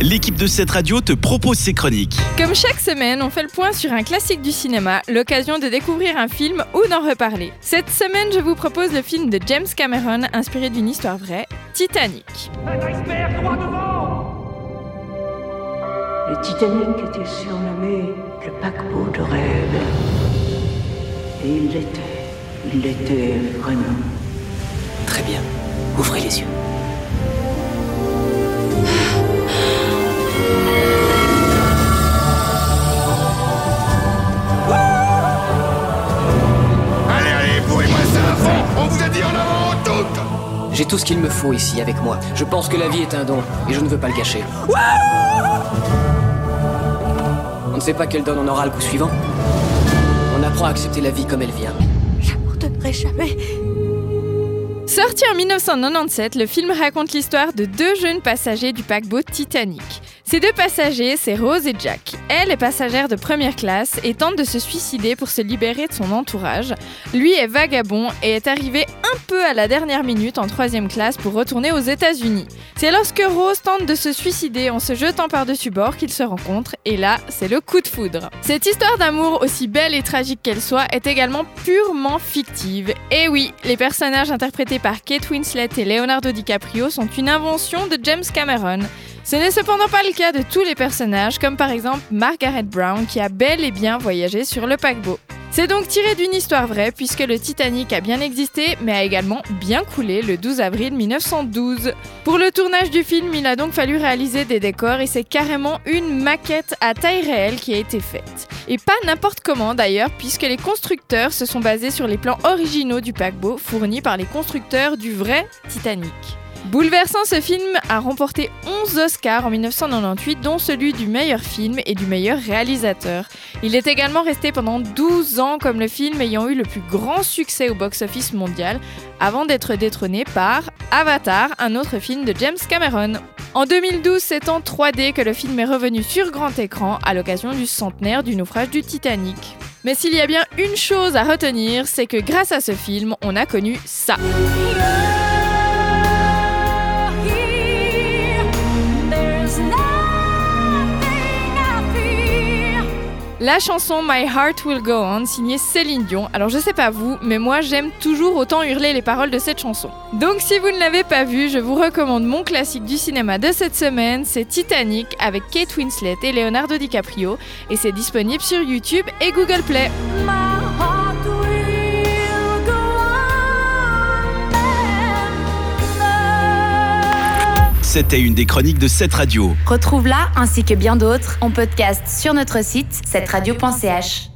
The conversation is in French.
l'équipe de cette radio te propose ses chroniques. Comme chaque semaine, on fait le point sur un classique du cinéma, l'occasion de découvrir un film ou d'en reparler. Cette semaine, je vous propose le film de James Cameron, inspiré d'une histoire vraie, Titanic. Le Titanic était surnommé le paquebot de rêve. Et il l'était. Il l'était vraiment. Très bien. Ouvrez les yeux. J'ai tout ce qu'il me faut ici avec moi. Je pense que la vie est un don et je ne veux pas le gâcher. On ne sait pas quel don on aura le coup suivant. On apprend à accepter la vie comme elle vient. J'abandonnerai jamais. Sorti en 1997, le film raconte l'histoire de deux jeunes passagers du paquebot Titanic. Ces deux passagers, c'est Rose et Jack. Elle est passagère de première classe et tente de se suicider pour se libérer de son entourage. Lui est vagabond et est arrivé un peu à la dernière minute en troisième classe pour retourner aux États-Unis. C'est lorsque Rose tente de se suicider en se jetant par-dessus bord qu'ils se rencontrent et là, c'est le coup de foudre. Cette histoire d'amour, aussi belle et tragique qu'elle soit, est également purement fictive. Et oui, les personnages interprétés par Kate Winslet et Leonardo DiCaprio sont une invention de James Cameron. Ce n'est cependant pas le cas de tous les personnages, comme par exemple Margaret Brown qui a bel et bien voyagé sur le paquebot. C'est donc tiré d'une histoire vraie puisque le Titanic a bien existé mais a également bien coulé le 12 avril 1912. Pour le tournage du film, il a donc fallu réaliser des décors et c'est carrément une maquette à taille réelle qui a été faite. Et pas n'importe comment d'ailleurs puisque les constructeurs se sont basés sur les plans originaux du paquebot fournis par les constructeurs du vrai Titanic. Bouleversant, ce film a remporté 11 Oscars en 1998, dont celui du meilleur film et du meilleur réalisateur. Il est également resté pendant 12 ans comme le film ayant eu le plus grand succès au box-office mondial, avant d'être détrôné par Avatar, un autre film de James Cameron. En 2012, c'est en 3D que le film est revenu sur grand écran à l'occasion du centenaire du naufrage du Titanic. Mais s'il y a bien une chose à retenir, c'est que grâce à ce film, on a connu ça. La chanson My Heart Will Go On, signée Céline Dion. Alors je sais pas vous, mais moi j'aime toujours autant hurler les paroles de cette chanson. Donc si vous ne l'avez pas vue, je vous recommande mon classique du cinéma de cette semaine, c'est Titanic avec Kate Winslet et Leonardo DiCaprio, et c'est disponible sur YouTube et Google Play. C'était une des chroniques de cette radio. Retrouve-la ainsi que bien d'autres en podcast sur notre site cetteradio.ch.